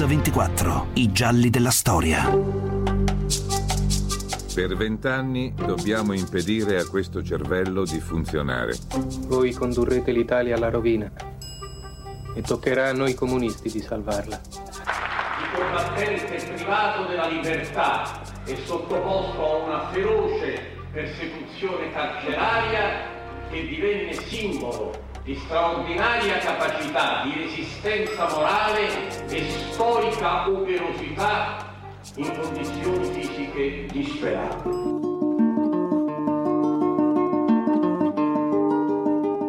Mix24, i gialli della storia. Per vent'anni dobbiamo impedire a questo cervello di funzionare. Voi condurrete l'Italia alla rovina e toccherà a noi comunisti di salvarla. Il combattente privato della libertà è sottoposto a una feroce persecuzione carceraria che divenne simbolo di straordinaria capacità di resistenza morale e storica operosità in condizioni fisiche disperate.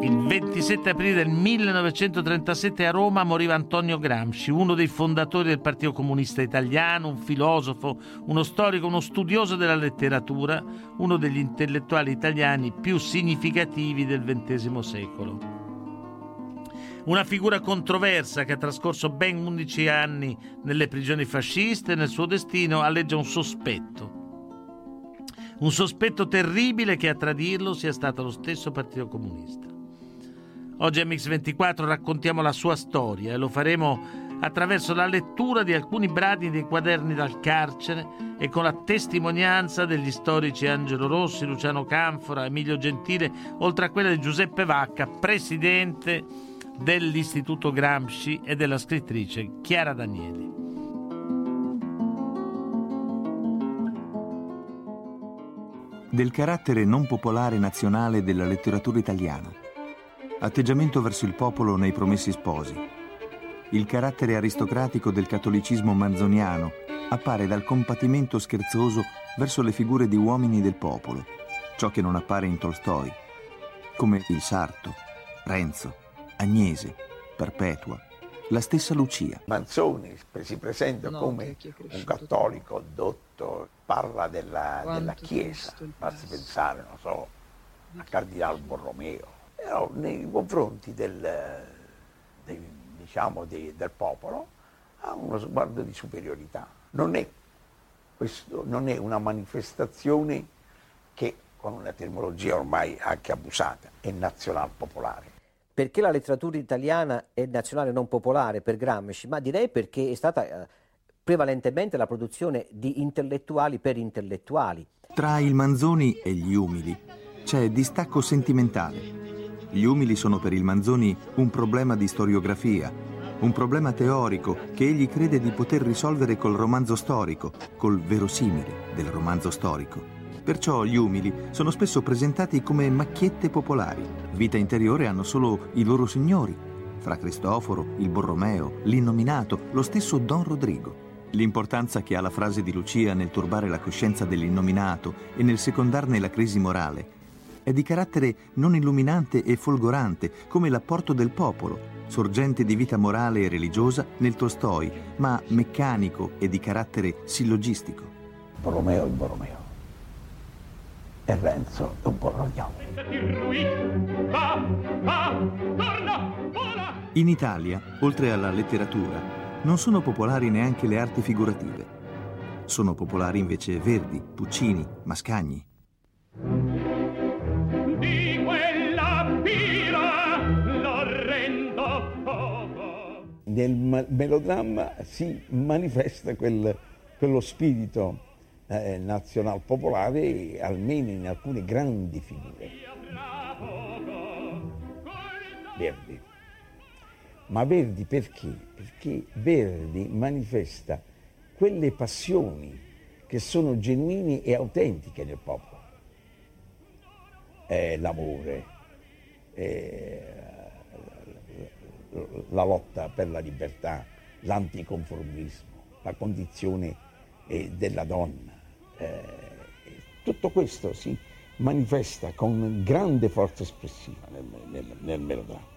Il 27 aprile del 1937 a Roma moriva Antonio Gramsci, uno dei fondatori del Partito Comunista Italiano, un filosofo, uno storico, uno studioso della letteratura, uno degli intellettuali italiani più significativi del XX secolo. Una figura controversa che ha trascorso ben 11 anni nelle prigioni fasciste e nel suo destino alleggia un sospetto. Un sospetto terribile che a tradirlo sia stato lo stesso Partito Comunista. Oggi a Mix24 raccontiamo la sua storia e lo faremo attraverso la lettura di alcuni brani dei quaderni dal carcere e con la testimonianza degli storici Angelo Rossi, Luciano Canfora, Emilio Gentile, oltre a quella di Giuseppe Vacca, presidente dell'Istituto Gramsci e della scrittrice Chiara Danieli. Del carattere non popolare nazionale della letteratura italiana. Atteggiamento verso il popolo nei Promessi Sposi. Il carattere aristocratico del cattolicismo manzoniano appare dal compatimento scherzoso verso le figure di uomini del popolo, ciò che non appare in Tolstoi, come il Sarto, Renzo, Agnese, Perpetua, la stessa Lucia. Manzoni si presenta no, come un cattolico dotto, parla della, della Chiesa, basti pensare, non so, a Cardinal Borromeo, però nei confronti del, del, diciamo, de, del popolo ha uno sguardo di superiorità. Non è, questo, non è una manifestazione che, con una terminologia ormai anche abusata, è nazional popolare perché la letteratura italiana è nazionale non popolare per Gramsci, ma direi perché è stata eh, prevalentemente la produzione di intellettuali per intellettuali. Tra il Manzoni e gli umili c'è distacco sentimentale. Gli umili sono per il Manzoni un problema di storiografia, un problema teorico che egli crede di poter risolvere col romanzo storico, col verosimile del romanzo storico. Perciò gli umili sono spesso presentati come macchiette popolari. Vita interiore hanno solo i loro signori, fra Cristoforo, il Borromeo, l'innominato, lo stesso Don Rodrigo. L'importanza che ha la frase di Lucia nel turbare la coscienza dell'innominato e nel secondarne la crisi morale è di carattere non illuminante e folgorante come l'apporto del popolo, sorgente di vita morale e religiosa nel Tolstoi, ma meccanico e di carattere sillogistico. Borromeo il Borromeo e Renzo un po' rognò. In Italia, oltre alla letteratura, non sono popolari neanche le arti figurative. Sono popolari invece Verdi, Puccini, Mascagni. Di quella pira Nel melodramma si manifesta quel, quello spirito eh, nazional popolare almeno in alcune grandi figure. Verdi. Ma Verdi perché? Perché Verdi manifesta quelle passioni che sono genuine e autentiche nel popolo. Eh, l'amore, eh, la lotta per la libertà, l'anticonformismo, la condizione eh, della donna, tutto questo si manifesta con grande forza espressiva nel, nel, nel melodramma.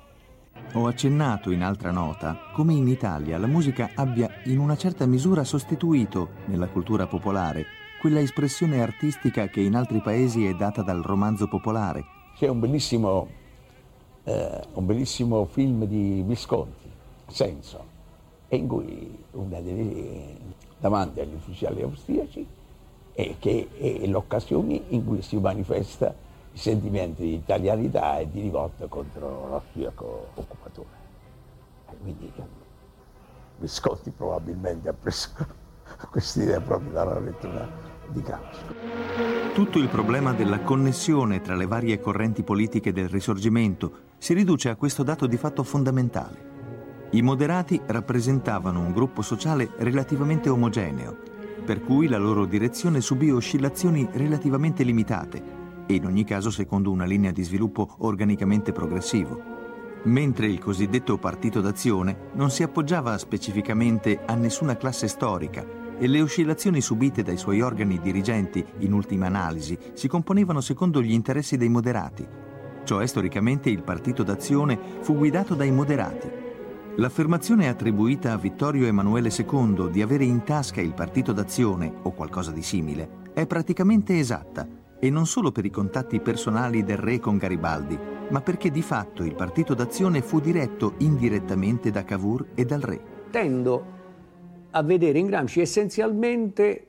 Ho accennato in altra nota come in Italia la musica abbia in una certa misura sostituito nella cultura popolare quella espressione artistica che in altri paesi è data dal romanzo popolare. C'è un bellissimo, eh, un bellissimo film di Visconti, Senso, in cui una delle, davanti agli ufficiali austriaci e che è l'occasione in cui si manifesta i sentimenti di italianità e di rivolta contro l'austriaco occupatore. E quindi Visconti probabilmente ha preso questa idea proprio dalla lettura di Gramsci. Tutto il problema della connessione tra le varie correnti politiche del risorgimento si riduce a questo dato di fatto fondamentale. I moderati rappresentavano un gruppo sociale relativamente omogeneo, per cui la loro direzione subì oscillazioni relativamente limitate in ogni caso secondo una linea di sviluppo organicamente progressivo mentre il cosiddetto partito d'azione non si appoggiava specificamente a nessuna classe storica e le oscillazioni subite dai suoi organi dirigenti, in ultima analisi, si componevano secondo gli interessi dei moderati. Cioè, storicamente, il partito d'azione fu guidato dai moderati. L'affermazione attribuita a Vittorio Emanuele II di avere in tasca il partito d'azione, o qualcosa di simile, è praticamente esatta, e non solo per i contatti personali del re con Garibaldi, ma perché di fatto il partito d'azione fu diretto indirettamente da Cavour e dal re. Tendo a vedere in Gramsci essenzialmente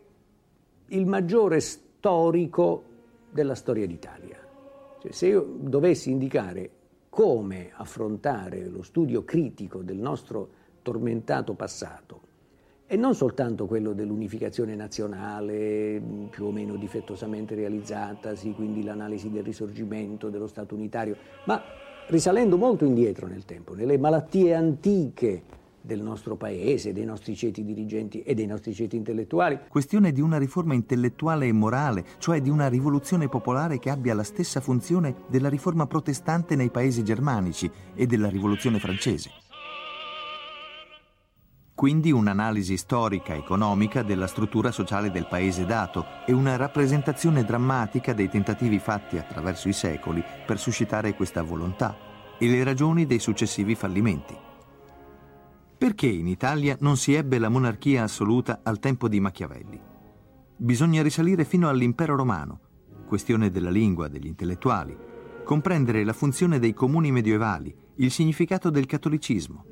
il maggiore storico della storia d'Italia. Cioè, se io dovessi indicare come affrontare lo studio critico del nostro tormentato passato, e non soltanto quello dell'unificazione nazionale più o meno difettosamente realizzata, sì, quindi l'analisi del risorgimento dello Stato unitario, ma risalendo molto indietro nel tempo, nelle malattie antiche del nostro paese, dei nostri ceti dirigenti e dei nostri ceti intellettuali. Questione di una riforma intellettuale e morale, cioè di una rivoluzione popolare che abbia la stessa funzione della riforma protestante nei paesi germanici e della rivoluzione francese. Quindi un'analisi storica economica della struttura sociale del paese dato e una rappresentazione drammatica dei tentativi fatti attraverso i secoli per suscitare questa volontà e le ragioni dei successivi fallimenti. Perché in Italia non si ebbe la monarchia assoluta al tempo di Machiavelli? Bisogna risalire fino all'impero romano, questione della lingua, degli intellettuali, comprendere la funzione dei comuni medievali, il significato del cattolicismo,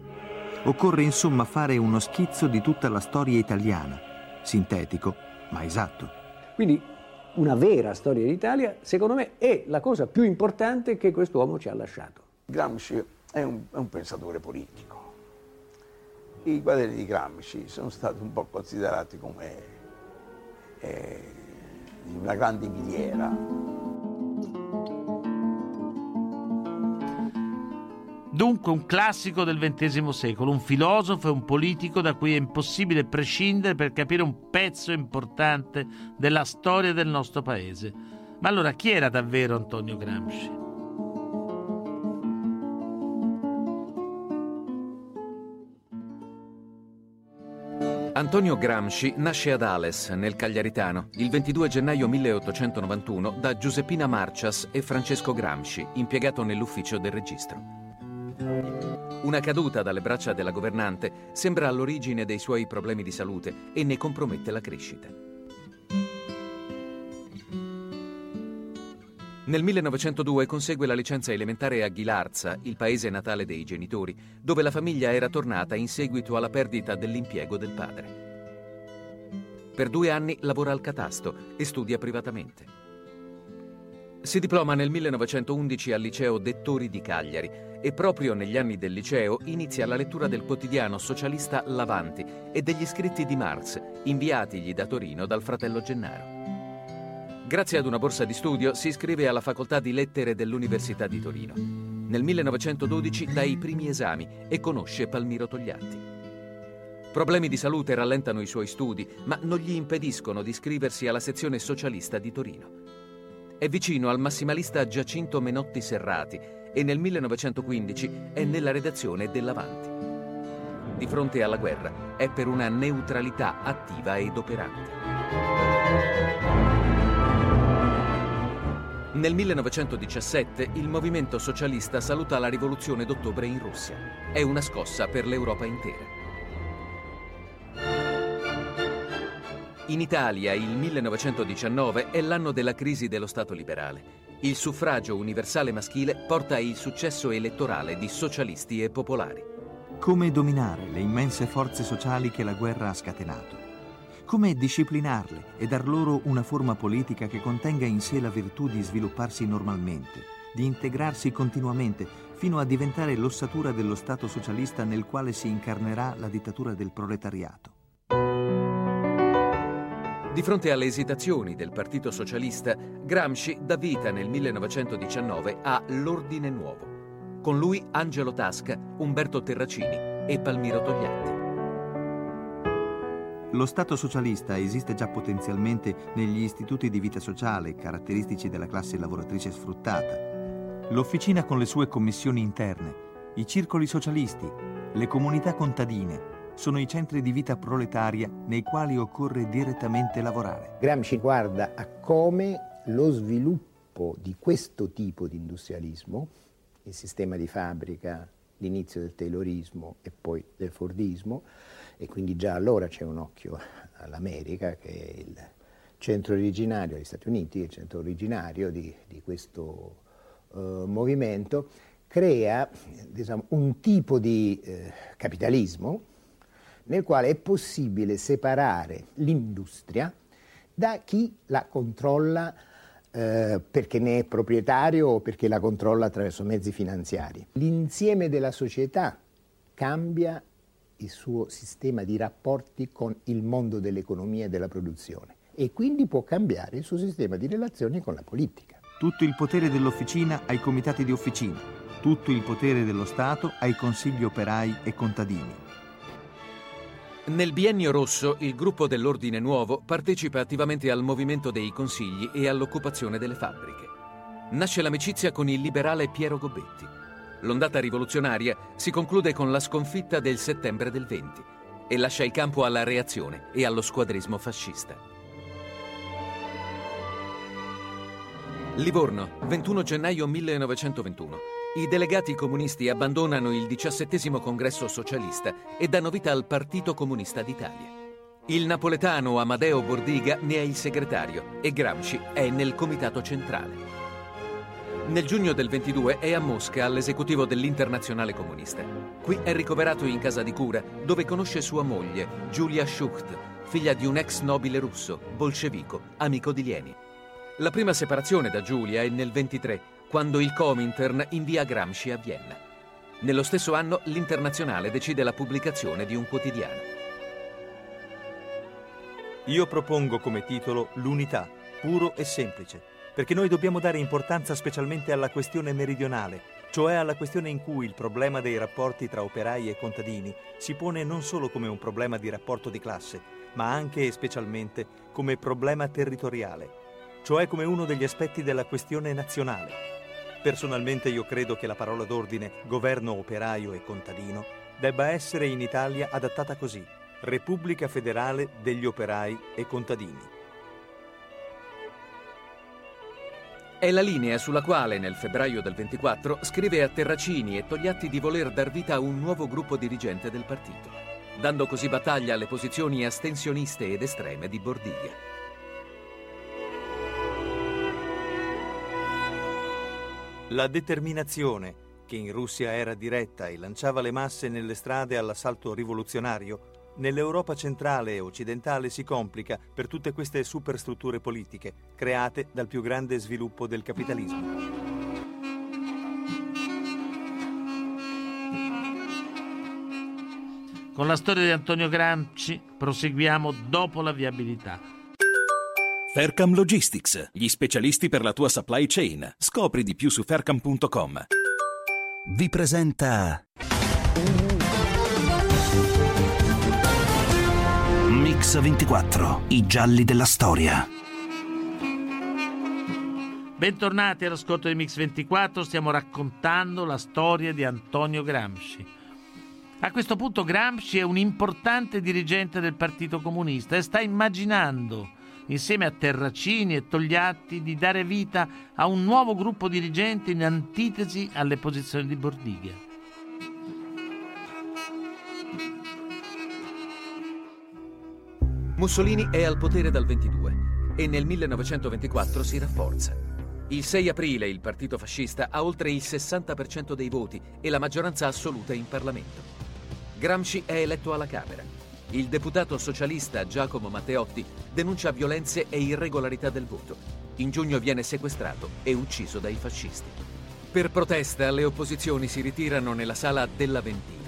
Occorre insomma fare uno schizzo di tutta la storia italiana, sintetico ma esatto. Quindi una vera storia d'Italia, secondo me, è la cosa più importante che quest'uomo ci ha lasciato. Gramsci è un, è un pensatore politico. I quaderni di Gramsci sono stati un po' considerati come eh, una grande miniera Dunque un classico del XX secolo, un filosofo e un politico da cui è impossibile prescindere per capire un pezzo importante della storia del nostro paese. Ma allora chi era davvero Antonio Gramsci? Antonio Gramsci nasce ad Ales, nel Cagliaritano, il 22 gennaio 1891 da Giuseppina Marcias e Francesco Gramsci, impiegato nell'ufficio del registro. Una caduta dalle braccia della governante sembra all'origine dei suoi problemi di salute e ne compromette la crescita. Nel 1902 consegue la licenza elementare a Ghilarza, il paese natale dei genitori, dove la famiglia era tornata in seguito alla perdita dell'impiego del padre. Per due anni lavora al catasto e studia privatamente. Si diploma nel 1911 al liceo Dettori di Cagliari e proprio negli anni del liceo inizia la lettura del quotidiano socialista L'Avanti e degli scritti di Marx, inviatigli da Torino dal fratello Gennaro. Grazie ad una borsa di studio si iscrive alla facoltà di lettere dell'Università di Torino. Nel 1912 dà i primi esami e conosce Palmiro Togliatti. Problemi di salute rallentano i suoi studi, ma non gli impediscono di iscriversi alla sezione socialista di Torino. È vicino al massimalista Giacinto Menotti Serrati e nel 1915 è nella redazione dell'Avanti. Di fronte alla guerra è per una neutralità attiva ed operante. Nel 1917 il movimento socialista saluta la rivoluzione d'ottobre in Russia. È una scossa per l'Europa intera. In Italia il 1919 è l'anno della crisi dello Stato liberale. Il suffragio universale maschile porta il successo elettorale di socialisti e popolari. Come dominare le immense forze sociali che la guerra ha scatenato? Come disciplinarle e dar loro una forma politica che contenga in sé la virtù di svilupparsi normalmente, di integrarsi continuamente, fino a diventare l'ossatura dello Stato socialista nel quale si incarnerà la dittatura del proletariato. Di fronte alle esitazioni del Partito Socialista, Gramsci dà vita nel 1919 a L'Ordine Nuovo. Con lui Angelo Tasca, Umberto Terracini e Palmiro Togliatti. Lo Stato socialista esiste già potenzialmente negli istituti di vita sociale, caratteristici della classe lavoratrice sfruttata. L'officina con le sue commissioni interne, i circoli socialisti, le comunità contadine, sono i centri di vita proletaria nei quali occorre direttamente lavorare. Gramsci guarda a come lo sviluppo di questo tipo di industrialismo, il sistema di fabbrica, l'inizio del taylorismo e poi del fordismo, e quindi già allora c'è un occhio all'America che è il centro originario, agli Stati Uniti, il centro originario di, di questo uh, movimento, crea diciamo, un tipo di eh, capitalismo nel quale è possibile separare l'industria da chi la controlla eh, perché ne è proprietario o perché la controlla attraverso mezzi finanziari. L'insieme della società cambia il suo sistema di rapporti con il mondo dell'economia e della produzione e quindi può cambiare il suo sistema di relazioni con la politica. Tutto il potere dell'officina ai comitati di officina, tutto il potere dello Stato ai consigli operai e contadini. Nel biennio rosso il gruppo dell'Ordine Nuovo partecipa attivamente al movimento dei consigli e all'occupazione delle fabbriche. Nasce l'amicizia con il liberale Piero Gobetti. L'ondata rivoluzionaria si conclude con la sconfitta del settembre del 20 e lascia il campo alla reazione e allo squadrismo fascista. Livorno, 21 gennaio 1921. I delegati comunisti abbandonano il diciassettesimo congresso socialista e danno vita al Partito Comunista d'Italia. Il napoletano Amadeo Bordiga ne è il segretario e Gramsci è nel comitato centrale. Nel giugno del 22 è a Mosca all'esecutivo dell'Internazionale Comunista. Qui è ricoverato in casa di cura, dove conosce sua moglie, Giulia Schucht, figlia di un ex nobile russo, bolscevico, amico di Lenin. La prima separazione da Giulia è nel 23 quando il Comintern invia Gramsci a Vienna. Nello stesso anno l'Internazionale decide la pubblicazione di un quotidiano. Io propongo come titolo L'unità, puro e semplice, perché noi dobbiamo dare importanza specialmente alla questione meridionale, cioè alla questione in cui il problema dei rapporti tra operai e contadini si pone non solo come un problema di rapporto di classe, ma anche e specialmente come problema territoriale, cioè come uno degli aspetti della questione nazionale. Personalmente io credo che la parola d'ordine governo operaio e contadino debba essere in Italia adattata così, Repubblica federale degli operai e contadini. È la linea sulla quale nel febbraio del 24 scrive a Terracini e Togliatti di voler dar vita a un nuovo gruppo dirigente del partito, dando così battaglia alle posizioni astensioniste ed estreme di Bordiglia. La determinazione, che in Russia era diretta e lanciava le masse nelle strade all'assalto rivoluzionario, nell'Europa centrale e occidentale si complica per tutte queste superstrutture politiche create dal più grande sviluppo del capitalismo. Con la storia di Antonio Gramsci proseguiamo dopo la viabilità. Faircam Logistics, gli specialisti per la tua supply chain. Scopri di più su faircam.com. Vi presenta Mix 24, i gialli della storia. Bentornati all'ascolto di Mix 24, stiamo raccontando la storia di Antonio Gramsci. A questo punto Gramsci è un importante dirigente del Partito Comunista e sta immaginando insieme a Terracini e Togliatti, di dare vita a un nuovo gruppo dirigente in antitesi alle posizioni di Bordiga. Mussolini è al potere dal 22 e nel 1924 si rafforza. Il 6 aprile il partito fascista ha oltre il 60% dei voti e la maggioranza assoluta in Parlamento. Gramsci è eletto alla Camera il deputato socialista Giacomo Matteotti denuncia violenze e irregolarità del voto. In giugno viene sequestrato e ucciso dai fascisti. Per protesta, le opposizioni si ritirano nella sala dell'Aventino.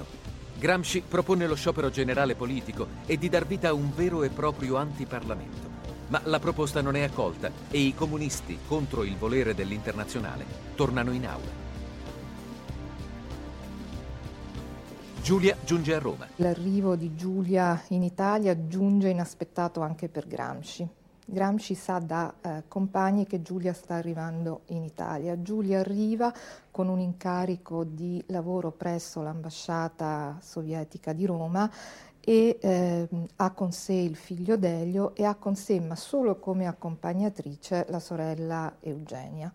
Gramsci propone lo sciopero generale politico e di dar vita a un vero e proprio antiparlamento. Ma la proposta non è accolta e i comunisti, contro il volere dell'internazionale, tornano in aula. Giulia giunge a Roma. L'arrivo di Giulia in Italia giunge inaspettato anche per Gramsci. Gramsci sa da eh, compagni che Giulia sta arrivando in Italia. Giulia arriva con un incarico di lavoro presso l'ambasciata sovietica di Roma e eh, ha con sé il figlio Delio e ha con sé, ma solo come accompagnatrice, la sorella Eugenia.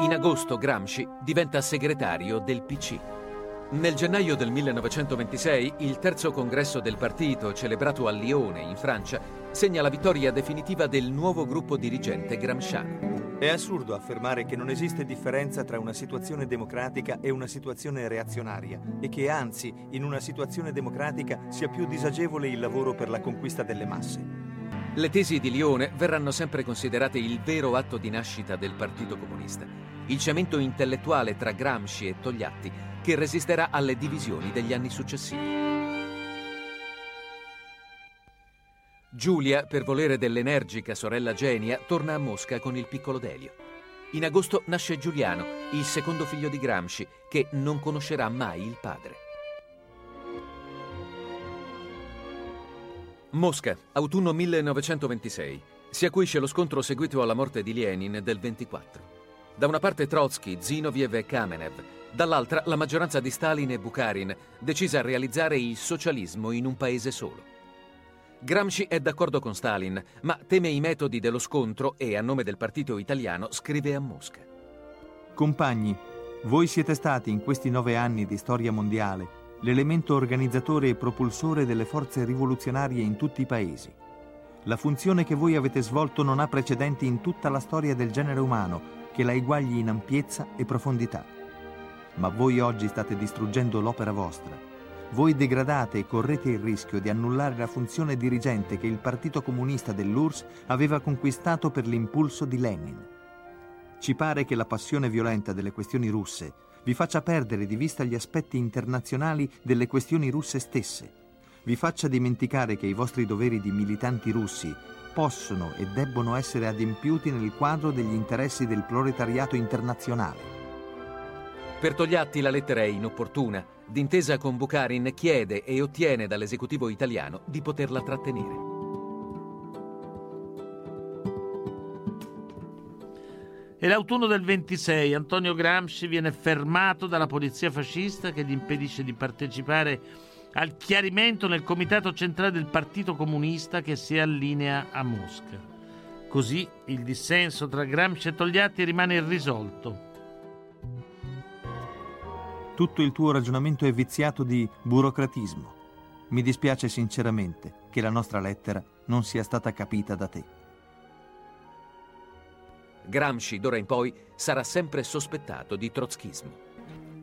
In agosto Gramsci diventa segretario del PC. Nel gennaio del 1926 il terzo congresso del partito, celebrato a Lione, in Francia, segna la vittoria definitiva del nuovo gruppo dirigente gramsciano. È assurdo affermare che non esiste differenza tra una situazione democratica e una situazione reazionaria e che anzi in una situazione democratica sia più disagevole il lavoro per la conquista delle masse. Le tesi di Lione verranno sempre considerate il vero atto di nascita del Partito Comunista, il cemento intellettuale tra Gramsci e Togliatti che resisterà alle divisioni degli anni successivi. Giulia, per volere dell'energica sorella Genia, torna a Mosca con il piccolo Delio. In agosto nasce Giuliano, il secondo figlio di Gramsci, che non conoscerà mai il padre. Mosca, autunno 1926. Si acuisce lo scontro seguito alla morte di Lenin del 24. Da una parte Trotsky, Zinoviev e Kamenev, dall'altra la maggioranza di Stalin e Bukharin, decisa a realizzare il socialismo in un paese solo. Gramsci è d'accordo con Stalin, ma teme i metodi dello scontro e, a nome del partito italiano, scrive a Mosca. Compagni, voi siete stati in questi nove anni di storia mondiale l'elemento organizzatore e propulsore delle forze rivoluzionarie in tutti i paesi. La funzione che voi avete svolto non ha precedenti in tutta la storia del genere umano che la eguagli in ampiezza e profondità. Ma voi oggi state distruggendo l'opera vostra. Voi degradate e correte il rischio di annullare la funzione dirigente che il Partito Comunista dell'URSS aveva conquistato per l'impulso di Lenin. Ci pare che la passione violenta delle questioni russe vi faccia perdere di vista gli aspetti internazionali delle questioni russe stesse, vi faccia dimenticare che i vostri doveri di militanti russi possono e debbono essere adempiuti nel quadro degli interessi del proletariato internazionale. Per Togliatti la lettera è inopportuna. D'intesa con Bukharin chiede e ottiene dall'esecutivo italiano di poterla trattenere. È l'autunno del 26. Antonio Gramsci viene fermato dalla polizia fascista che gli impedisce di partecipare al chiarimento nel comitato centrale del Partito Comunista che si allinea a Mosca. Così il dissenso tra Gramsci e Togliatti rimane irrisolto. Tutto il tuo ragionamento è viziato di burocratismo. Mi dispiace sinceramente che la nostra lettera non sia stata capita da te. Gramsci d'ora in poi sarà sempre sospettato di trotskismo.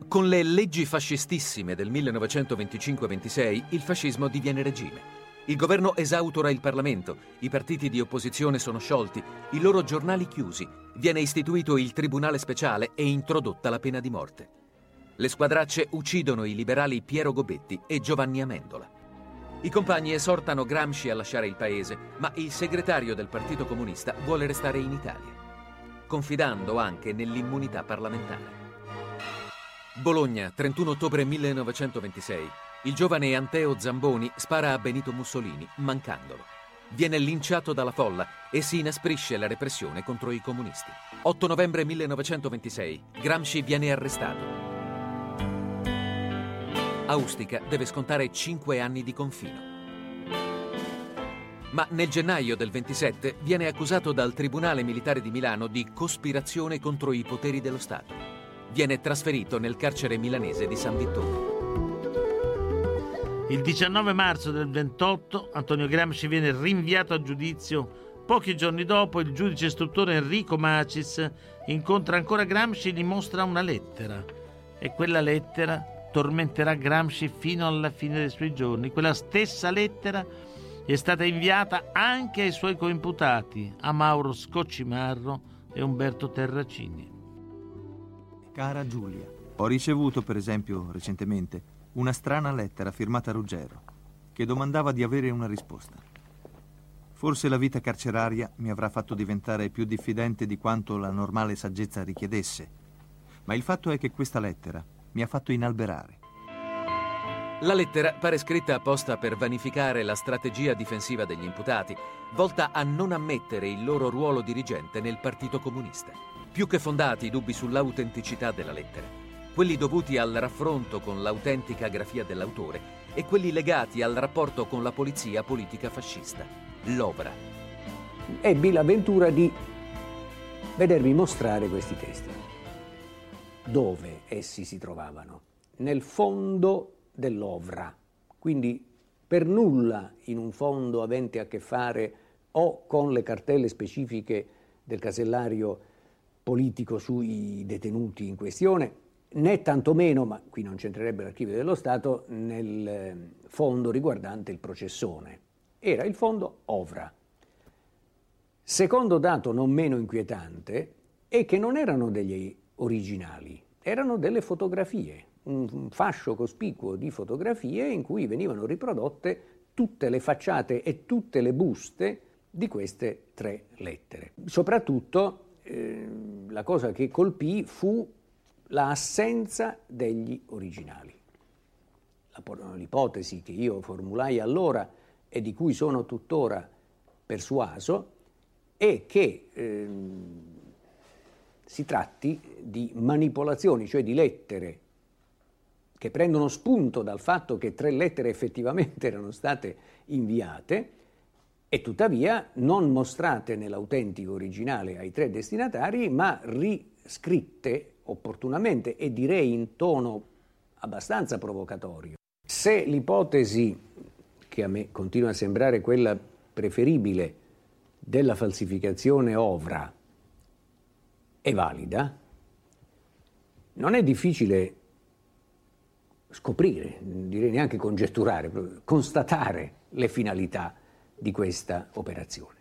Con le leggi fascistissime del 1925-26 il fascismo diviene regime. Il governo esautora il Parlamento, i partiti di opposizione sono sciolti, i loro giornali chiusi, viene istituito il Tribunale Speciale e introdotta la pena di morte. Le squadracce uccidono i liberali Piero Gobetti e Giovanni Amendola. I compagni esortano Gramsci a lasciare il paese, ma il segretario del Partito Comunista vuole restare in Italia, confidando anche nell'immunità parlamentare. Bologna, 31 ottobre 1926. Il giovane Anteo Zamboni spara a Benito Mussolini, mancandolo. Viene linciato dalla folla e si inasprisce la repressione contro i comunisti. 8 novembre 1926. Gramsci viene arrestato. Austica deve scontare 5 anni di confino. Ma nel gennaio del 27 viene accusato dal Tribunale Militare di Milano di cospirazione contro i poteri dello Stato viene trasferito nel carcere milanese di San Vittore. Il 19 marzo del 28 Antonio Gramsci viene rinviato a giudizio. Pochi giorni dopo il giudice istruttore Enrico Macis incontra ancora Gramsci e gli mostra una lettera. E quella lettera tormenterà Gramsci fino alla fine dei suoi giorni. Quella stessa lettera è stata inviata anche ai suoi coimputati, a Mauro Scoccimarro e Umberto Terracini. Cara Giulia, ho ricevuto per esempio recentemente una strana lettera firmata Ruggero che domandava di avere una risposta. Forse la vita carceraria mi avrà fatto diventare più diffidente di quanto la normale saggezza richiedesse, ma il fatto è che questa lettera mi ha fatto inalberare. La lettera pare scritta apposta per vanificare la strategia difensiva degli imputati, volta a non ammettere il loro ruolo dirigente nel Partito Comunista. Più che fondati i dubbi sull'autenticità della lettera, quelli dovuti al raffronto con l'autentica grafia dell'autore e quelli legati al rapporto con la polizia politica fascista, l'Ovra. Ebbi l'avventura di vedermi mostrare questi testi. Dove essi si trovavano? Nel fondo dell'Ovra, quindi per nulla in un fondo avente a che fare o con le cartelle specifiche del casellario politico sui detenuti in questione, né tantomeno, ma qui non c'entrerebbe l'archivio dello Stato, nel eh, fondo riguardante il processone. Era il fondo Ovra. Secondo dato non meno inquietante è che non erano degli originali, erano delle fotografie un fascio cospicuo di fotografie in cui venivano riprodotte tutte le facciate e tutte le buste di queste tre lettere. Soprattutto eh, la cosa che colpì fu l'assenza degli originali. L'ipotesi che io formulai allora e di cui sono tuttora persuaso è che eh, si tratti di manipolazioni, cioè di lettere che prendono spunto dal fatto che tre lettere effettivamente erano state inviate e tuttavia non mostrate nell'autentico originale ai tre destinatari, ma riscritte opportunamente e direi in tono abbastanza provocatorio. Se l'ipotesi, che a me continua a sembrare quella preferibile, della falsificazione ovra è valida, non è difficile scoprire, direi neanche congetturare, constatare le finalità di questa operazione.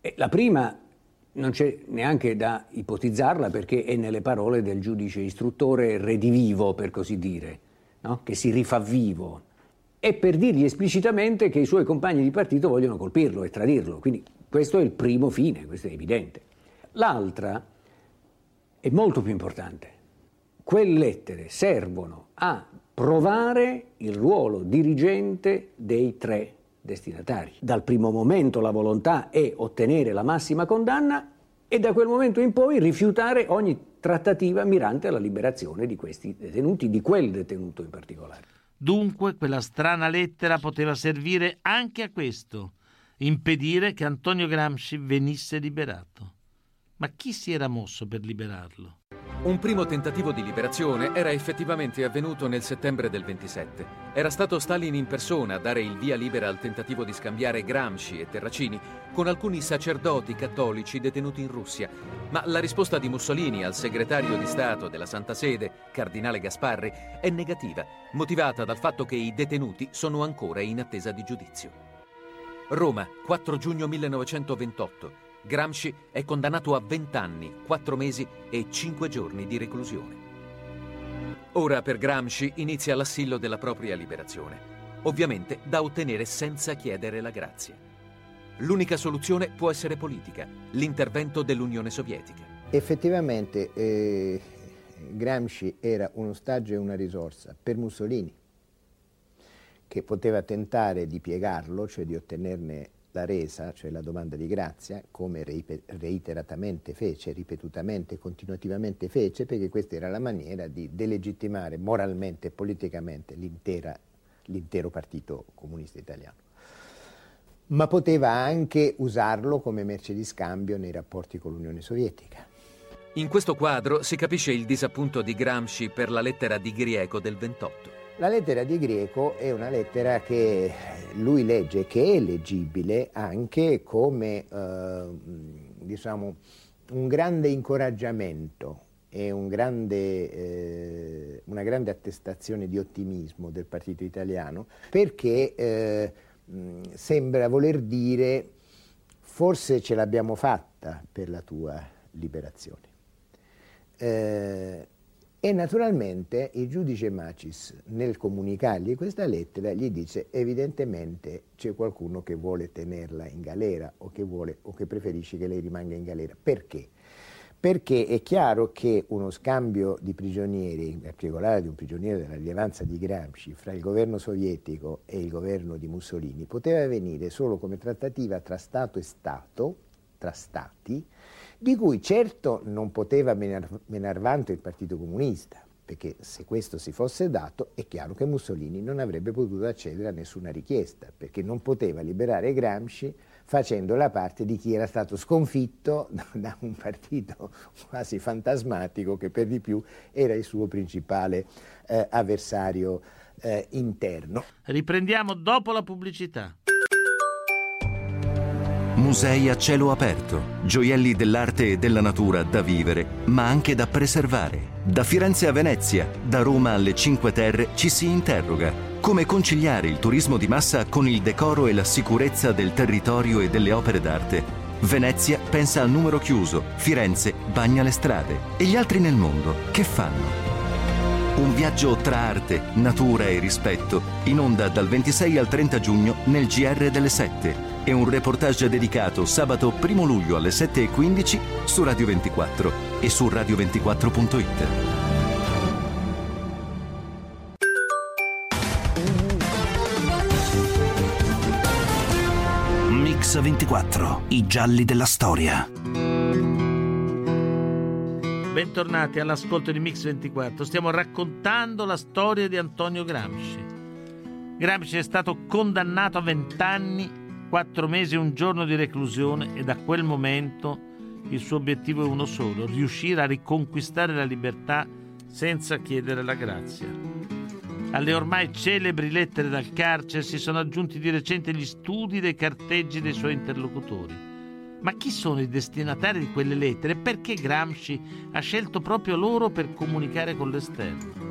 E la prima non c'è neanche da ipotizzarla perché è nelle parole del giudice istruttore redivivo, per così dire, no? che si rifà vivo, e per dirgli esplicitamente che i suoi compagni di partito vogliono colpirlo e tradirlo. Quindi questo è il primo fine, questo è evidente. L'altra è molto più importante quelle lettere servono a provare il ruolo dirigente dei tre destinatari. Dal primo momento la volontà è ottenere la massima condanna e da quel momento in poi rifiutare ogni trattativa mirante alla liberazione di questi detenuti, di quel detenuto in particolare. Dunque quella strana lettera poteva servire anche a questo, impedire che Antonio Gramsci venisse liberato. Ma chi si era mosso per liberarlo? Un primo tentativo di liberazione era effettivamente avvenuto nel settembre del 27. Era stato Stalin in persona a dare il via libera al tentativo di scambiare Gramsci e Terracini con alcuni sacerdoti cattolici detenuti in Russia, ma la risposta di Mussolini al segretario di Stato della Santa Sede, cardinale Gasparri, è negativa, motivata dal fatto che i detenuti sono ancora in attesa di giudizio. Roma, 4 giugno 1928. Gramsci è condannato a 20 anni, 4 mesi e 5 giorni di reclusione. Ora per Gramsci inizia l'assillo della propria liberazione, ovviamente da ottenere senza chiedere la grazia. L'unica soluzione può essere politica, l'intervento dell'Unione Sovietica. Effettivamente eh, Gramsci era un ostaggio e una risorsa per Mussolini, che poteva tentare di piegarlo, cioè di ottenerne la resa, cioè la domanda di grazia, come reiteratamente fece, ripetutamente, continuativamente fece, perché questa era la maniera di delegittimare moralmente e politicamente l'intero partito comunista italiano. Ma poteva anche usarlo come merce di scambio nei rapporti con l'Unione Sovietica. In questo quadro si capisce il disappunto di Gramsci per la lettera di Grieco del 28. La lettera di Greco è una lettera che lui legge, che è leggibile anche come eh, diciamo, un grande incoraggiamento e un grande, eh, una grande attestazione di ottimismo del partito italiano, perché eh, sembra voler dire forse ce l'abbiamo fatta per la tua liberazione. E naturalmente il giudice Macis nel comunicargli questa lettera gli dice evidentemente c'è qualcuno che vuole tenerla in galera o che, vuole, o che preferisce che lei rimanga in galera. Perché? Perché è chiaro che uno scambio di prigionieri, in particolare di un prigioniero della rilevanza di Gramsci, fra il governo sovietico e il governo di Mussolini, poteva avvenire solo come trattativa tra Stato e Stato, tra Stati, di cui certo non poteva menar, menar vanto il Partito Comunista, perché se questo si fosse dato è chiaro che Mussolini non avrebbe potuto accedere a nessuna richiesta, perché non poteva liberare Gramsci facendo la parte di chi era stato sconfitto da un partito quasi fantasmatico che per di più era il suo principale eh, avversario eh, interno. Riprendiamo dopo la pubblicità. Musei a cielo aperto, gioielli dell'arte e della natura da vivere, ma anche da preservare. Da Firenze a Venezia, da Roma alle Cinque Terre ci si interroga. Come conciliare il turismo di massa con il decoro e la sicurezza del territorio e delle opere d'arte? Venezia pensa al numero chiuso, Firenze bagna le strade. E gli altri nel mondo che fanno? Un viaggio tra arte, natura e rispetto, in onda dal 26 al 30 giugno nel GR delle 7 e un reportage dedicato sabato 1 luglio alle 7.15 su Radio 24 e su radio24.it. Mix 24, i gialli della storia. Bentornati all'ascolto di Mix 24. Stiamo raccontando la storia di Antonio Gramsci. Gramsci è stato condannato a 20 anni quattro mesi e un giorno di reclusione e da quel momento il suo obiettivo è uno solo, riuscire a riconquistare la libertà senza chiedere la grazia. Alle ormai celebri lettere dal carcere si sono aggiunti di recente gli studi dei carteggi dei suoi interlocutori. Ma chi sono i destinatari di quelle lettere e perché Gramsci ha scelto proprio loro per comunicare con l'esterno?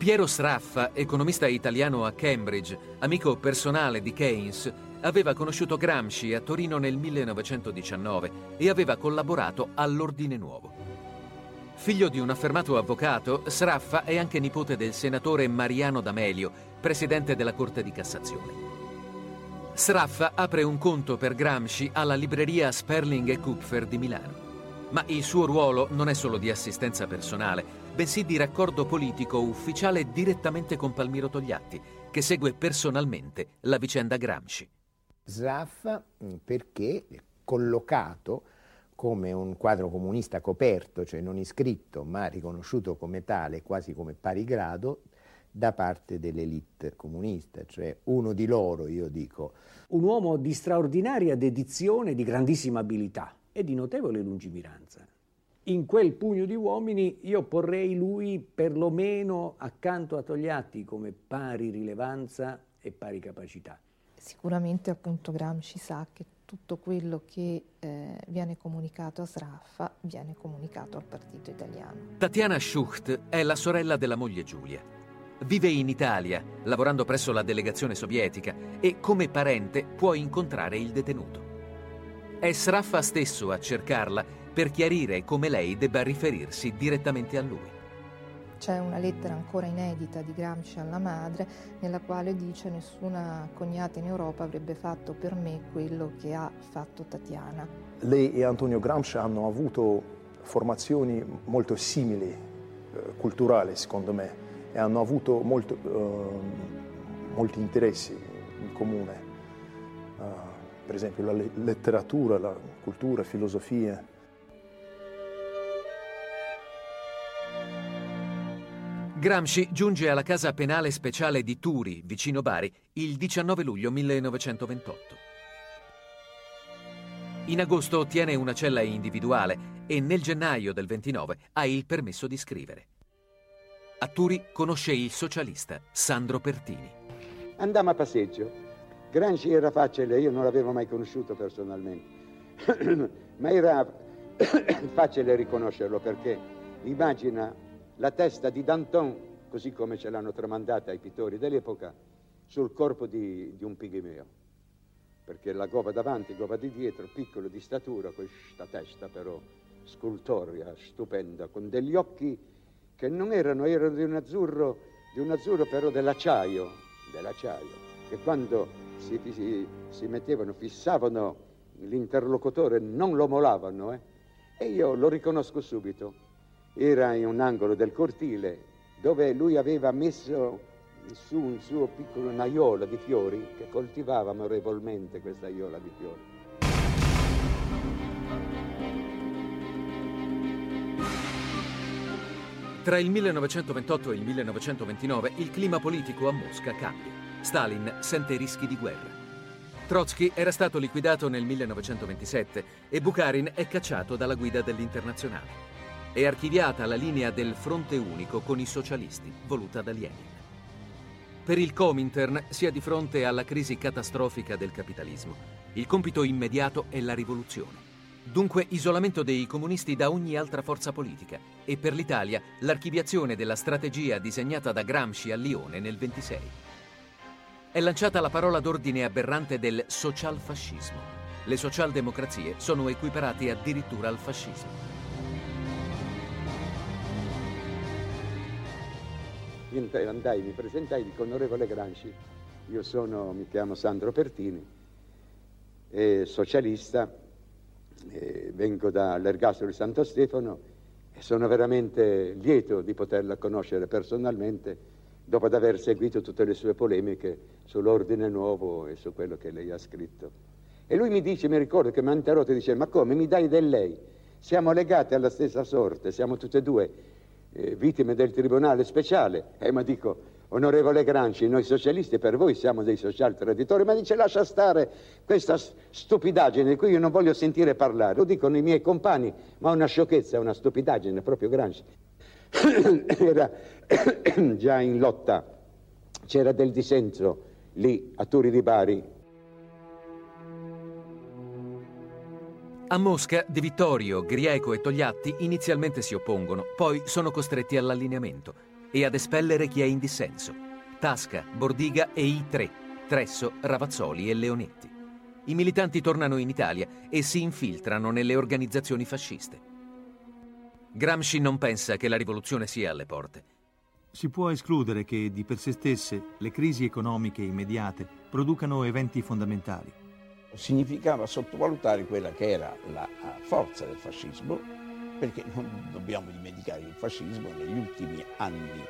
Piero Sraffa, economista italiano a Cambridge, amico personale di Keynes, aveva conosciuto Gramsci a Torino nel 1919 e aveva collaborato all'Ordine Nuovo. Figlio di un affermato avvocato, Sraffa è anche nipote del senatore Mariano D'Amelio, presidente della Corte di Cassazione. Sraffa apre un conto per Gramsci alla libreria Sperling e Kupfer di Milano. Ma il suo ruolo non è solo di assistenza personale, bensì di raccordo politico ufficiale direttamente con Palmiro Togliatti, che segue personalmente la vicenda Gramsci. Sraffa mm, perché collocato come un quadro comunista coperto, cioè non iscritto, ma riconosciuto come tale, quasi come pari grado, da parte dell'elite comunista, cioè uno di loro, io dico. Un uomo di straordinaria dedizione, di grandissima abilità e di notevole lungimiranza in quel pugno di uomini io porrei lui perlomeno accanto a Togliatti come pari rilevanza e pari capacità. Sicuramente appunto Gramsci sa che tutto quello che eh, viene comunicato a Sraffa viene comunicato al partito italiano. Tatiana Schucht è la sorella della moglie Giulia. Vive in Italia, lavorando presso la delegazione sovietica e come parente può incontrare il detenuto. È Sraffa stesso a cercarla per chiarire come lei debba riferirsi direttamente a lui. C'è una lettera ancora inedita di Gramsci alla madre nella quale dice nessuna cognata in Europa avrebbe fatto per me quello che ha fatto Tatiana. Lei e Antonio Gramsci hanno avuto formazioni molto simili, eh, culturali secondo me, e hanno avuto molto, eh, molti interessi in comune. Uh, per esempio la letteratura, la cultura, la filosofia. Gramsci giunge alla casa penale speciale di Turi, vicino Bari, il 19 luglio 1928. In agosto ottiene una cella individuale e nel gennaio del 29 ha il permesso di scrivere. A Turi conosce il socialista Sandro Pertini. Andammo a passeggio. Gramsci era facile, io non l'avevo mai conosciuto personalmente, ma era facile riconoscerlo perché immagina la testa di Danton, così come ce l'hanno tramandata i pittori dell'epoca, sul corpo di, di un pigmeo. Perché la gova davanti, gova di dietro, piccolo di statura, questa testa però scultoria stupenda, con degli occhi che non erano, erano di un azzurro, di un azzurro però dell'acciaio, dell'acciaio, che quando si, si, si mettevano, fissavano l'interlocutore, non lo molavano, eh? e io lo riconosco subito. Era in un angolo del cortile dove lui aveva messo su un suo piccolo naiola di fiori che coltivava amorevolmente questa aiola di fiori. Tra il 1928 e il 1929 il clima politico a Mosca cambia. Stalin sente rischi di guerra. Trotsky era stato liquidato nel 1927 e Bukharin è cacciato dalla guida dell'Internazionale. È archiviata la linea del fronte unico con i socialisti, voluta da Lenin. Per il Comintern si è di fronte alla crisi catastrofica del capitalismo. Il compito immediato è la rivoluzione. Dunque isolamento dei comunisti da ogni altra forza politica e per l'Italia l'archiviazione della strategia disegnata da Gramsci a Lione nel 26. È lanciata la parola d'ordine aberrante del socialfascismo. Le socialdemocrazie sono equiparate addirittura al fascismo. Andai, mi presentai, dico onorevole Granci, io sono, mi chiamo Sandro Pertini, eh, socialista, eh, vengo dall'Ergastolo di Santo Stefano e sono veramente lieto di poterla conoscere personalmente dopo aver seguito tutte le sue polemiche sull'ordine nuovo e su quello che lei ha scritto. E lui mi dice, mi ricordo che mi ha interrotto e dice, ma come mi dai del lei? Siamo legati alla stessa sorte, siamo tutte e due eh, vittime del tribunale speciale. Eh, ma dico, onorevole Granci, noi socialisti per voi siamo dei social traditori, ma dice lascia stare questa stupidaggine di cui io non voglio sentire parlare. Lo dicono i miei compagni, ma una sciocchezza, una stupidaggine, proprio Granci. Era già in lotta, c'era del dissenso lì a Turi di Bari A Mosca, De Vittorio, Grieco e Togliatti inizialmente si oppongono, poi sono costretti all'allineamento e ad espellere chi è in dissenso. Tasca, Bordiga e i tre, Tresso, Ravazzoli e Leonetti. I militanti tornano in Italia e si infiltrano nelle organizzazioni fasciste. Gramsci non pensa che la rivoluzione sia alle porte. Si può escludere che di per sé stesse le crisi economiche immediate producano eventi fondamentali significava sottovalutare quella che era la forza del fascismo, perché non dobbiamo dimenticare che il fascismo negli ultimi anni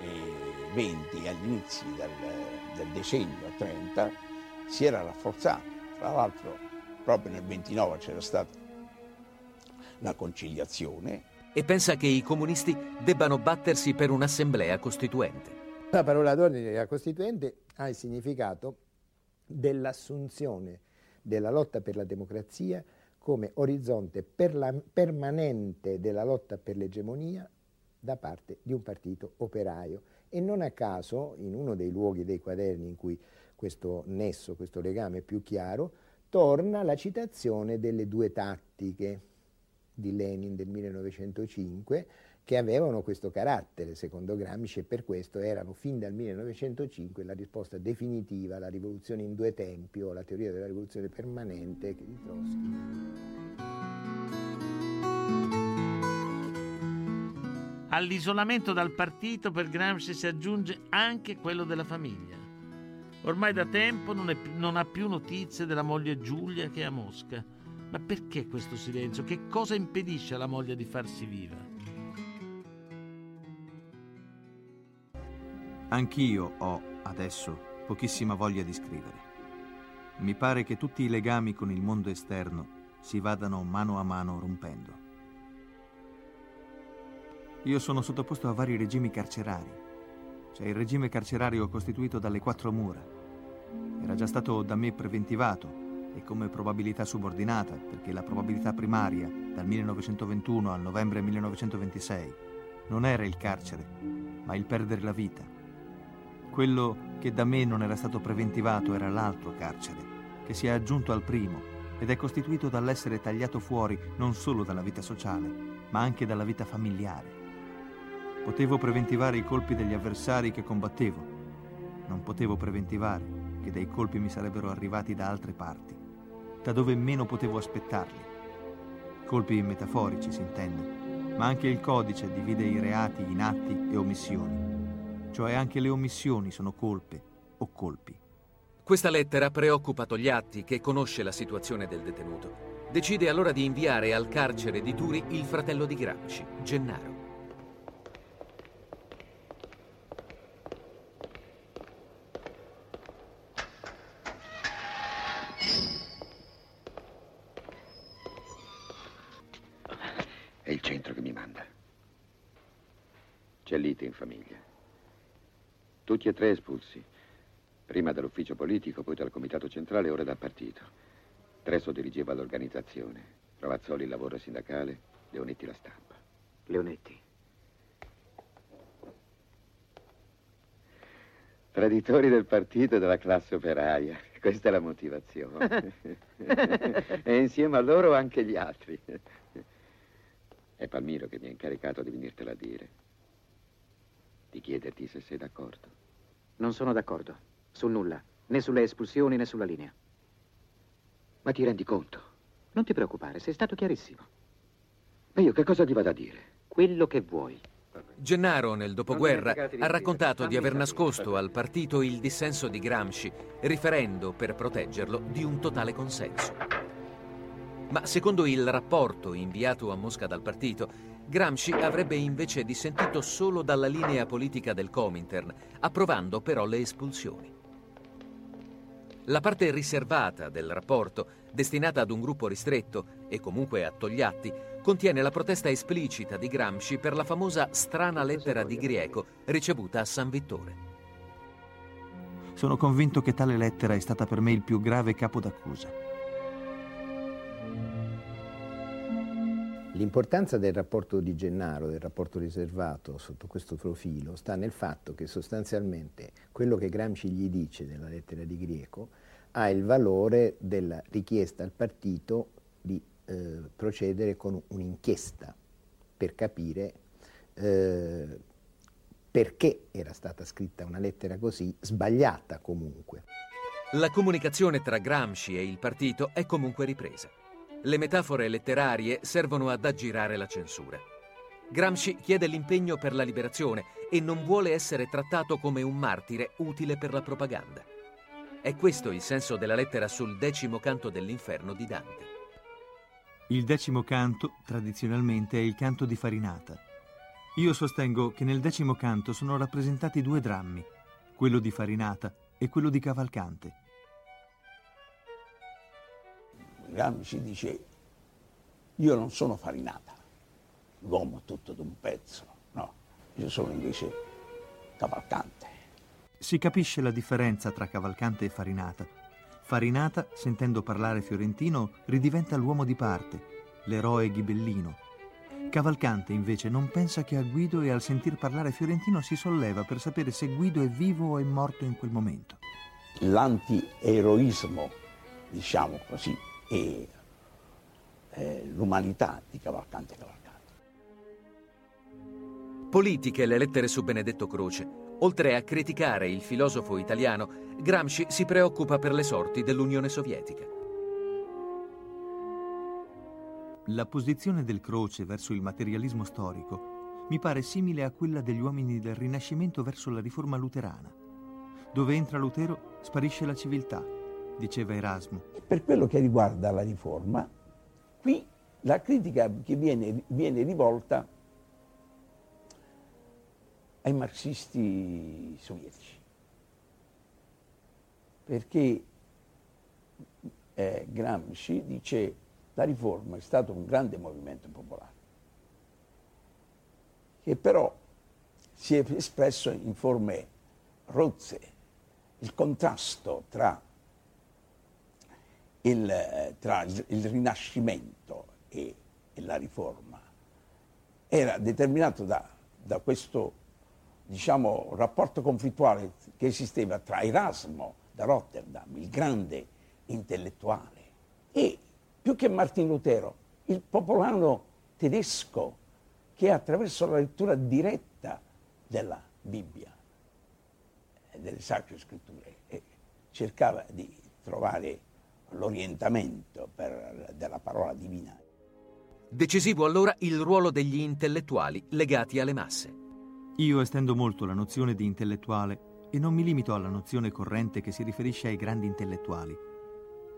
eh, 20, agli inizi del, del decennio 30, si era rafforzato. Tra l'altro proprio nel 29 c'era stata la conciliazione. E pensa che i comunisti debbano battersi per un'assemblea costituente. La parola d'ordine della costituente ha il significato dell'assunzione della lotta per la democrazia come orizzonte per la, permanente della lotta per l'egemonia da parte di un partito operaio. E non a caso, in uno dei luoghi dei quaderni in cui questo nesso, questo legame è più chiaro, torna la citazione delle due tattiche di Lenin del 1905 che avevano questo carattere, secondo Gramsci, e per questo erano fin dal 1905 la risposta definitiva alla rivoluzione in due tempi o alla teoria della rivoluzione permanente di Trotsky. All'isolamento dal partito per Gramsci si aggiunge anche quello della famiglia. Ormai da tempo non, è, non ha più notizie della moglie Giulia che è a Mosca. Ma perché questo silenzio? Che cosa impedisce alla moglie di farsi viva? Anch'io ho, adesso, pochissima voglia di scrivere. Mi pare che tutti i legami con il mondo esterno si vadano mano a mano rompendo. Io sono sottoposto a vari regimi carcerari. C'è il regime carcerario costituito dalle quattro mura. Era già stato da me preventivato e come probabilità subordinata, perché la probabilità primaria, dal 1921 al novembre 1926, non era il carcere, ma il perdere la vita quello che da me non era stato preventivato era l'altro carcere, che si è aggiunto al primo ed è costituito dall'essere tagliato fuori non solo dalla vita sociale, ma anche dalla vita familiare. Potevo preventivare i colpi degli avversari che combattevo, non potevo preventivare che dei colpi mi sarebbero arrivati da altre parti, da dove meno potevo aspettarli. colpi metaforici si intende, ma anche il codice divide i reati in atti e omissioni, cioè anche le omissioni sono colpe o colpi. Questa lettera preoccupa Togliatti, che conosce la situazione del detenuto. Decide allora di inviare al carcere di Turi il fratello di Gramsci, Gennaro. È il centro che mi manda. C'è lite in famiglia. Tutti e tre espulsi. Prima dall'ufficio politico, poi dal comitato centrale, ora dal partito. Treso dirigeva l'organizzazione. Ravazzoli il lavoro sindacale, Leonetti la stampa. Leonetti. Traditori del partito e della classe operaia. Questa è la motivazione. e insieme a loro anche gli altri. È Palmiro che mi ha incaricato di venirtela a dire. Di chiederti se sei d'accordo. Non sono d'accordo. Su nulla. Né sulle espulsioni né sulla linea. Ma ti rendi conto? Non ti preoccupare, sei stato chiarissimo. Ma io che cosa ti vado a dire? Quello che vuoi. Gennaro, nel dopoguerra, ha raccontato di aver nascosto al partito il dissenso di Gramsci, riferendo, per proteggerlo, di un totale consenso. Ma secondo il rapporto inviato a Mosca dal partito, Gramsci avrebbe invece dissentito solo dalla linea politica del Comintern, approvando però le espulsioni. La parte riservata del rapporto, destinata ad un gruppo ristretto e comunque a Togliatti, contiene la protesta esplicita di Gramsci per la famosa strana lettera di Grieco ricevuta a San Vittore. Sono convinto che tale lettera è stata per me il più grave capo d'accusa. L'importanza del rapporto di Gennaro, del rapporto riservato sotto questo profilo, sta nel fatto che sostanzialmente quello che Gramsci gli dice nella lettera di Grieco ha il valore della richiesta al partito di eh, procedere con un'inchiesta per capire eh, perché era stata scritta una lettera così, sbagliata comunque. La comunicazione tra Gramsci e il partito è comunque ripresa. Le metafore letterarie servono ad aggirare la censura. Gramsci chiede l'impegno per la liberazione e non vuole essere trattato come un martire utile per la propaganda. È questo il senso della lettera sul decimo canto dell'inferno di Dante. Il decimo canto, tradizionalmente, è il canto di Farinata. Io sostengo che nel decimo canto sono rappresentati due drammi, quello di Farinata e quello di Cavalcante. Gramsci dice, io non sono Farinata, l'uomo tutto d'un pezzo, no, io sono invece Cavalcante. Si capisce la differenza tra Cavalcante e Farinata. Farinata, sentendo parlare fiorentino, ridiventa l'uomo di parte, l'eroe ghibellino. Cavalcante invece non pensa che a Guido e al sentir parlare fiorentino si solleva per sapere se Guido è vivo o è morto in quel momento. L'anti-eroismo, diciamo così, e eh, l'umanità di Cavalcante Cavalcante. Politiche le lettere su Benedetto Croce. Oltre a criticare il filosofo italiano, Gramsci si preoccupa per le sorti dell'Unione Sovietica. La posizione del Croce verso il materialismo storico mi pare simile a quella degli uomini del Rinascimento verso la riforma luterana. Dove entra Lutero sparisce la civiltà, diceva Erasmo. Per quello che riguarda la riforma, qui la critica che viene, viene rivolta ai marxisti sovietici, perché eh, Gramsci dice la riforma è stato un grande movimento popolare, che però si è espresso in forme rozze. Il contrasto tra il, tra il Rinascimento e, e, la riforma era determinato da, da questo diciamo, rapporto conflittuale che esisteva tra Erasmo da Rotterdam, il grande intellettuale, e più che Martin Lutero, il popolano tedesco che attraverso la lettura diretta della Bibbia, delle sacre scritture, cercava di trovare l'orientamento per, della parola divina. Decisivo allora il ruolo degli intellettuali legati alle masse. Io estendo molto la nozione di intellettuale e non mi limito alla nozione corrente che si riferisce ai grandi intellettuali.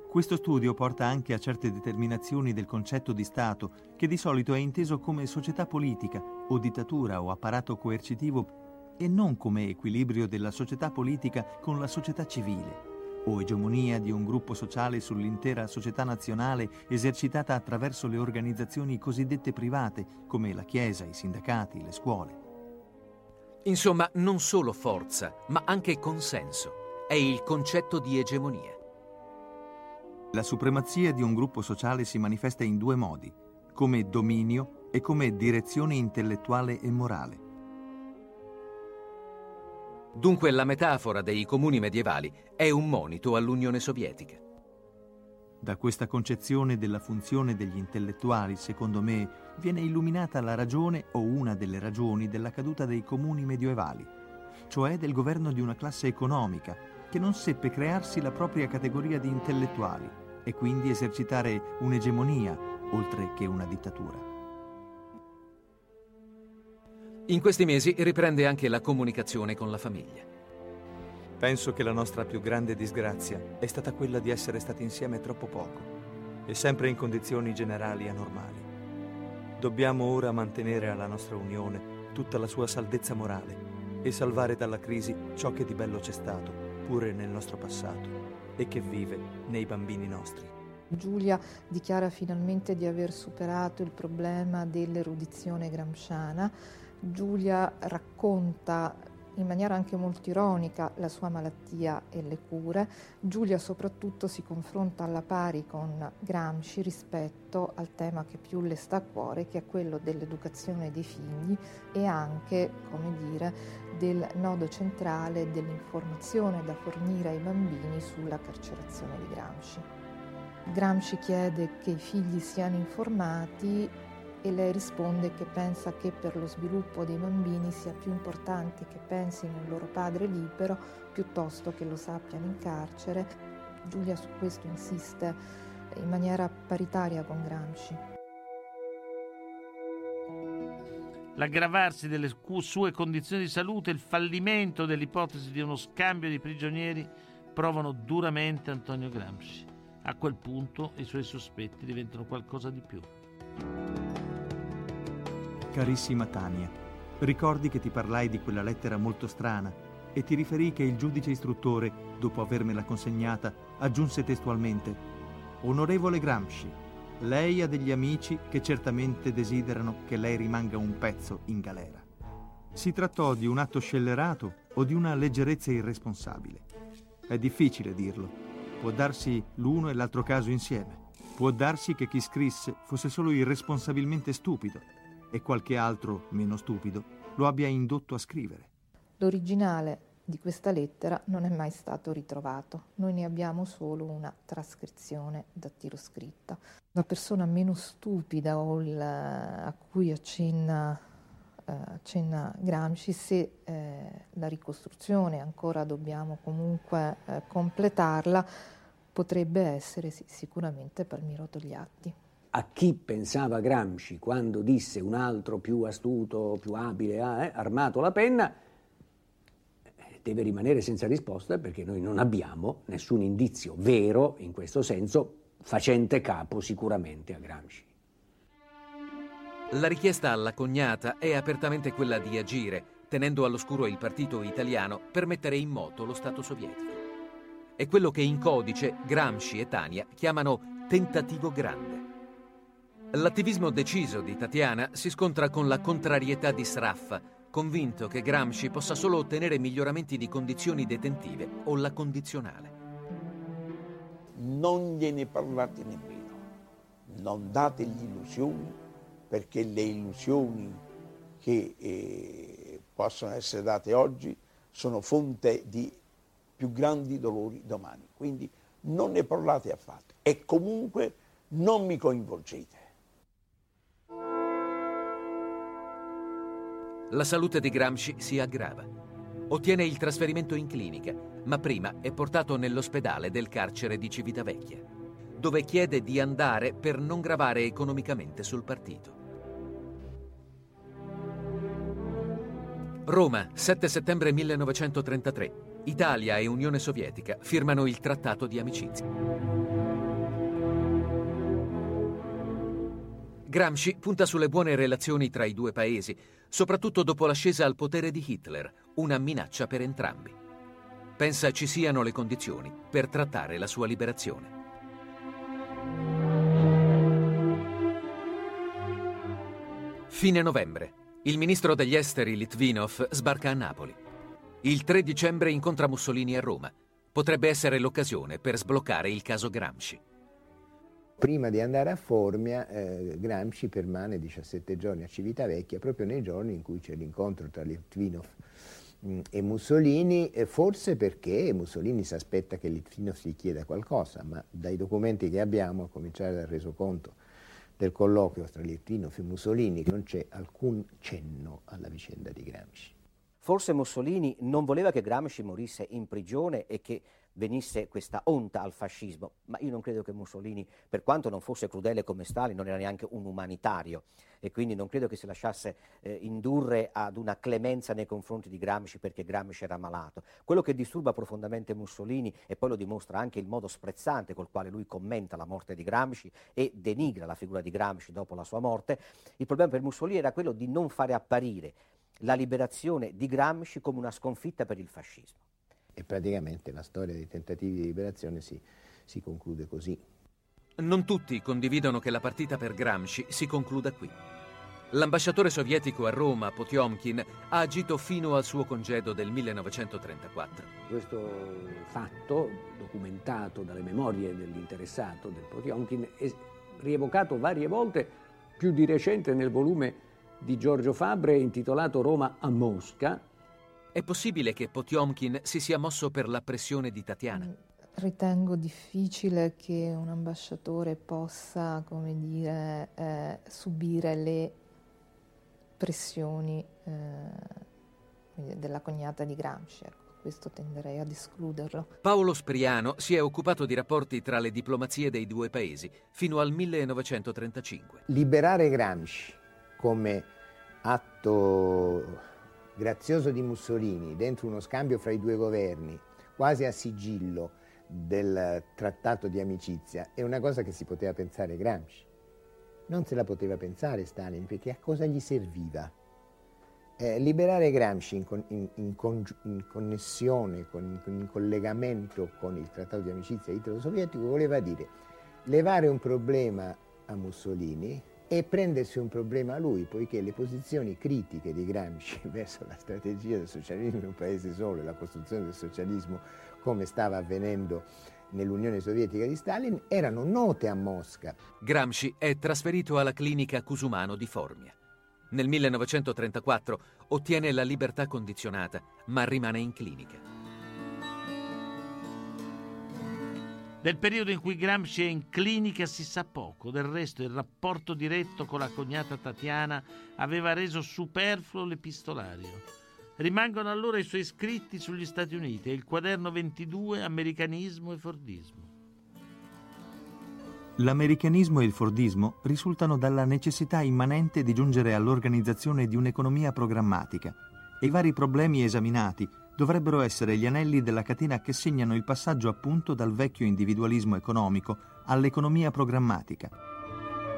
Questo studio porta anche a certe determinazioni del concetto di Stato, che di solito è inteso come società politica o dittatura o apparato coercitivo e non come equilibrio della società politica con la società civile o egemonia di un gruppo sociale sull'intera società nazionale esercitata attraverso le organizzazioni cosiddette private come la Chiesa, i sindacati, le scuole. Insomma, non solo forza, ma anche consenso. È il concetto di egemonia. La supremazia di un gruppo sociale si manifesta in due modi, come dominio e come direzione intellettuale e morale. Dunque la metafora dei comuni medievali è un monito all'Unione Sovietica. Da questa concezione della funzione degli intellettuali, secondo me, viene illuminata la ragione o una delle ragioni della caduta dei comuni medievali, cioè del governo di una classe economica che non seppe crearsi la propria categoria di intellettuali e quindi esercitare un'egemonia oltre che una dittatura. In questi mesi riprende anche la comunicazione con la famiglia. Penso che la nostra più grande disgrazia è stata quella di essere stati insieme troppo poco e sempre in condizioni generali anormali. Dobbiamo ora mantenere alla nostra unione tutta la sua saldezza morale e salvare dalla crisi ciò che di bello c'è stato, pure nel nostro passato, e che vive nei bambini nostri. Giulia dichiara finalmente di aver superato il problema dell'erudizione gramsciana Giulia racconta in maniera anche molto ironica la sua malattia e le cure. Giulia soprattutto si confronta alla pari con Gramsci rispetto al tema che più le sta a cuore, che è quello dell'educazione dei figli e anche, come dire, del nodo centrale dell'informazione da fornire ai bambini sulla carcerazione di Gramsci. Gramsci chiede che i figli siano informati e lei risponde che pensa che per lo sviluppo dei bambini sia più importante che pensino il loro padre libero piuttosto che lo sappiano in carcere. Giulia su questo insiste in maniera paritaria con Gramsci. L'aggravarsi delle sue condizioni di salute e il fallimento dell'ipotesi di uno scambio di prigionieri provano duramente Antonio Gramsci. A quel punto i suoi sospetti diventano qualcosa di più. Carissima Tania, ricordi che ti parlai di quella lettera molto strana e ti riferì che il giudice istruttore, dopo avermela consegnata, aggiunse testualmente Onorevole Gramsci, lei ha degli amici che certamente desiderano che lei rimanga un pezzo in galera. Si trattò di un atto scellerato o di una leggerezza irresponsabile. È difficile dirlo. Può darsi l'uno e l'altro caso insieme. Può darsi che chi scrisse fosse solo irresponsabilmente stupido e qualche altro, meno stupido, lo abbia indotto a scrivere. L'originale di questa lettera non è mai stato ritrovato. Noi ne abbiamo solo una trascrizione dattiloscritta. La persona meno stupida o il, a cui accenna, eh, accenna Gramsci, se eh, la ricostruzione ancora dobbiamo comunque eh, completarla, potrebbe essere sì, sicuramente Palmiro Togliatti a chi pensava Gramsci quando disse un altro più astuto, più abile, ha eh, armato la penna, eh, deve rimanere senza risposta perché noi non abbiamo nessun indizio vero in questo senso facente capo sicuramente a Gramsci. La richiesta alla cognata è apertamente quella di agire, tenendo all'oscuro il partito italiano per mettere in moto lo Stato sovietico. È quello che in codice Gramsci e Tania chiamano tentativo grande. L'attivismo deciso di Tatiana si scontra con la contrarietà di Sraffa, convinto che Gramsci possa solo ottenere miglioramenti di condizioni detentive o la condizionale. Non gliene parlate nemmeno, non dategli illusioni, perché le illusioni che eh, possono essere date oggi sono fonte di più grandi dolori domani. Quindi non ne parlate affatto e comunque non mi coinvolgete. La salute di Gramsci si aggrava. Ottiene il trasferimento in clinica, ma prima è portato nell'ospedale del carcere di Civitavecchia. dove chiede di andare per non gravare economicamente sul partito. Roma, 7 settembre 1933. Italia e Unione Sovietica firmano il Trattato di amicizia. Gramsci punta sulle buone relazioni tra i due paesi, soprattutto dopo l'ascesa al potere di Hitler, una minaccia per entrambi. Pensa ci siano le condizioni per trattare la sua liberazione. Fine novembre. Il ministro degli esteri Litvinov sbarca a Napoli. Il 3 dicembre incontra Mussolini a Roma. Potrebbe essere l'occasione per sbloccare il caso Gramsci. Prima di andare a Formia, eh, Gramsci permane 17 giorni a Civitavecchia, proprio nei giorni in cui c'è l'incontro tra Litvinov mm, e Mussolini, forse perché Mussolini si aspetta che Litvinov gli chieda qualcosa, ma dai documenti che abbiamo, a cominciare dal resoconto del colloquio tra Litvinov e Mussolini, non c'è alcun cenno alla vicenda di Gramsci. Forse Mussolini non voleva che Gramsci morisse in prigione e che venisse questa onta al fascismo, ma io non credo che Mussolini, per quanto non fosse crudele come Stalin, non era neanche un umanitario e quindi non credo che si lasciasse eh, indurre ad una clemenza nei confronti di Gramsci perché Gramsci era malato. Quello che disturba profondamente Mussolini, e poi lo dimostra anche il modo sprezzante col quale lui commenta la morte di Gramsci e denigra la figura di Gramsci dopo la sua morte, il problema per Mussolini era quello di non fare apparire la liberazione di Gramsci come una sconfitta per il fascismo. E praticamente la storia dei tentativi di liberazione si, si conclude così. Non tutti condividono che la partita per Gramsci si concluda qui. L'ambasciatore sovietico a Roma, Potiomkin, ha agito fino al suo congedo del 1934. Questo fatto, documentato dalle memorie dell'interessato, del Potiomkin, è rievocato varie volte, più di recente nel volume di Giorgio Fabre intitolato Roma a Mosca. È possibile che Potiomkin si sia mosso per la pressione di Tatiana? Ritengo difficile che un ambasciatore possa, come dire, eh, subire le pressioni eh, della cognata di Gramsci. Ecco, questo tenderei ad escluderlo. Paolo Spriano si è occupato di rapporti tra le diplomazie dei due paesi fino al 1935. Liberare Gramsci come atto grazioso di Mussolini dentro uno scambio fra i due governi, quasi a sigillo del trattato di amicizia, è una cosa che si poteva pensare Gramsci. Non se la poteva pensare Stalin perché a cosa gli serviva? Eh, liberare Gramsci in, con, in, in, in connessione, con, in collegamento con il trattato di amicizia italo-sovietico voleva dire levare un problema a Mussolini e prendersi un problema a lui, poiché le posizioni critiche di Gramsci verso la strategia del socialismo in un paese solo e la costruzione del socialismo come stava avvenendo nell'Unione Sovietica di Stalin erano note a Mosca. Gramsci è trasferito alla clinica Cusumano di Formia. Nel 1934 ottiene la libertà condizionata, ma rimane in clinica. Del periodo in cui Gramsci è in clinica si sa poco, del resto il rapporto diretto con la cognata Tatiana aveva reso superfluo l'epistolario. Rimangono allora i suoi scritti sugli Stati Uniti e il quaderno 22 Americanismo e Fordismo. L'americanismo e il Fordismo risultano dalla necessità immanente di giungere all'organizzazione di un'economia programmatica e i vari problemi esaminati dovrebbero essere gli anelli della catena che segnano il passaggio appunto dal vecchio individualismo economico all'economia programmatica.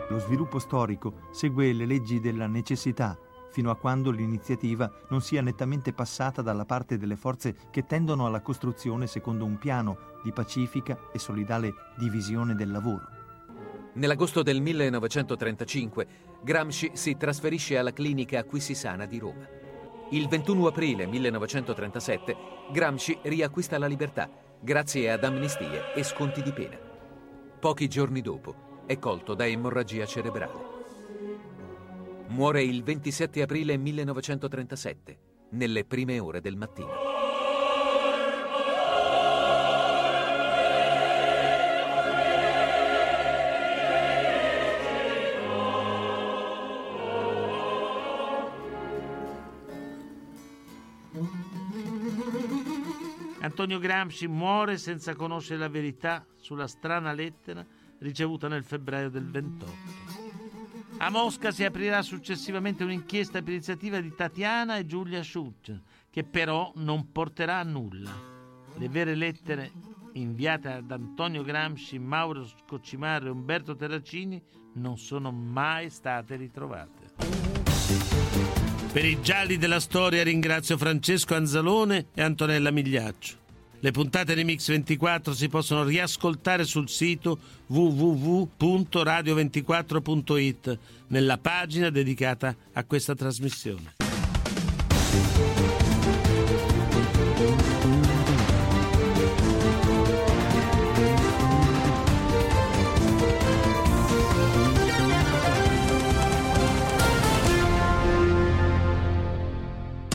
Lo sviluppo storico segue le leggi della necessità fino a quando l'iniziativa non sia nettamente passata dalla parte delle forze che tendono alla costruzione secondo un piano di pacifica e solidale divisione del lavoro. Nell'agosto del 1935 Gramsci si trasferisce alla clinica Acquisisana di Roma. Il 21 aprile 1937 Gramsci riacquista la libertà grazie ad amnistie e sconti di pena. Pochi giorni dopo è colto da emorragia cerebrale. Muore il 27 aprile 1937, nelle prime ore del mattino. Antonio Gramsci muore senza conoscere la verità sulla strana lettera ricevuta nel febbraio del 28. A Mosca si aprirà successivamente un'inchiesta per iniziativa di Tatiana e Giulia Schutz, che però non porterà a nulla. Le vere lettere inviate ad Antonio Gramsci, Mauro Scoccimarro e Umberto Terracini non sono mai state ritrovate. Per i gialli della storia ringrazio Francesco Anzalone e Antonella Migliaccio. Le puntate di Mix 24 si possono riascoltare sul sito www.radio24.it nella pagina dedicata a questa trasmissione.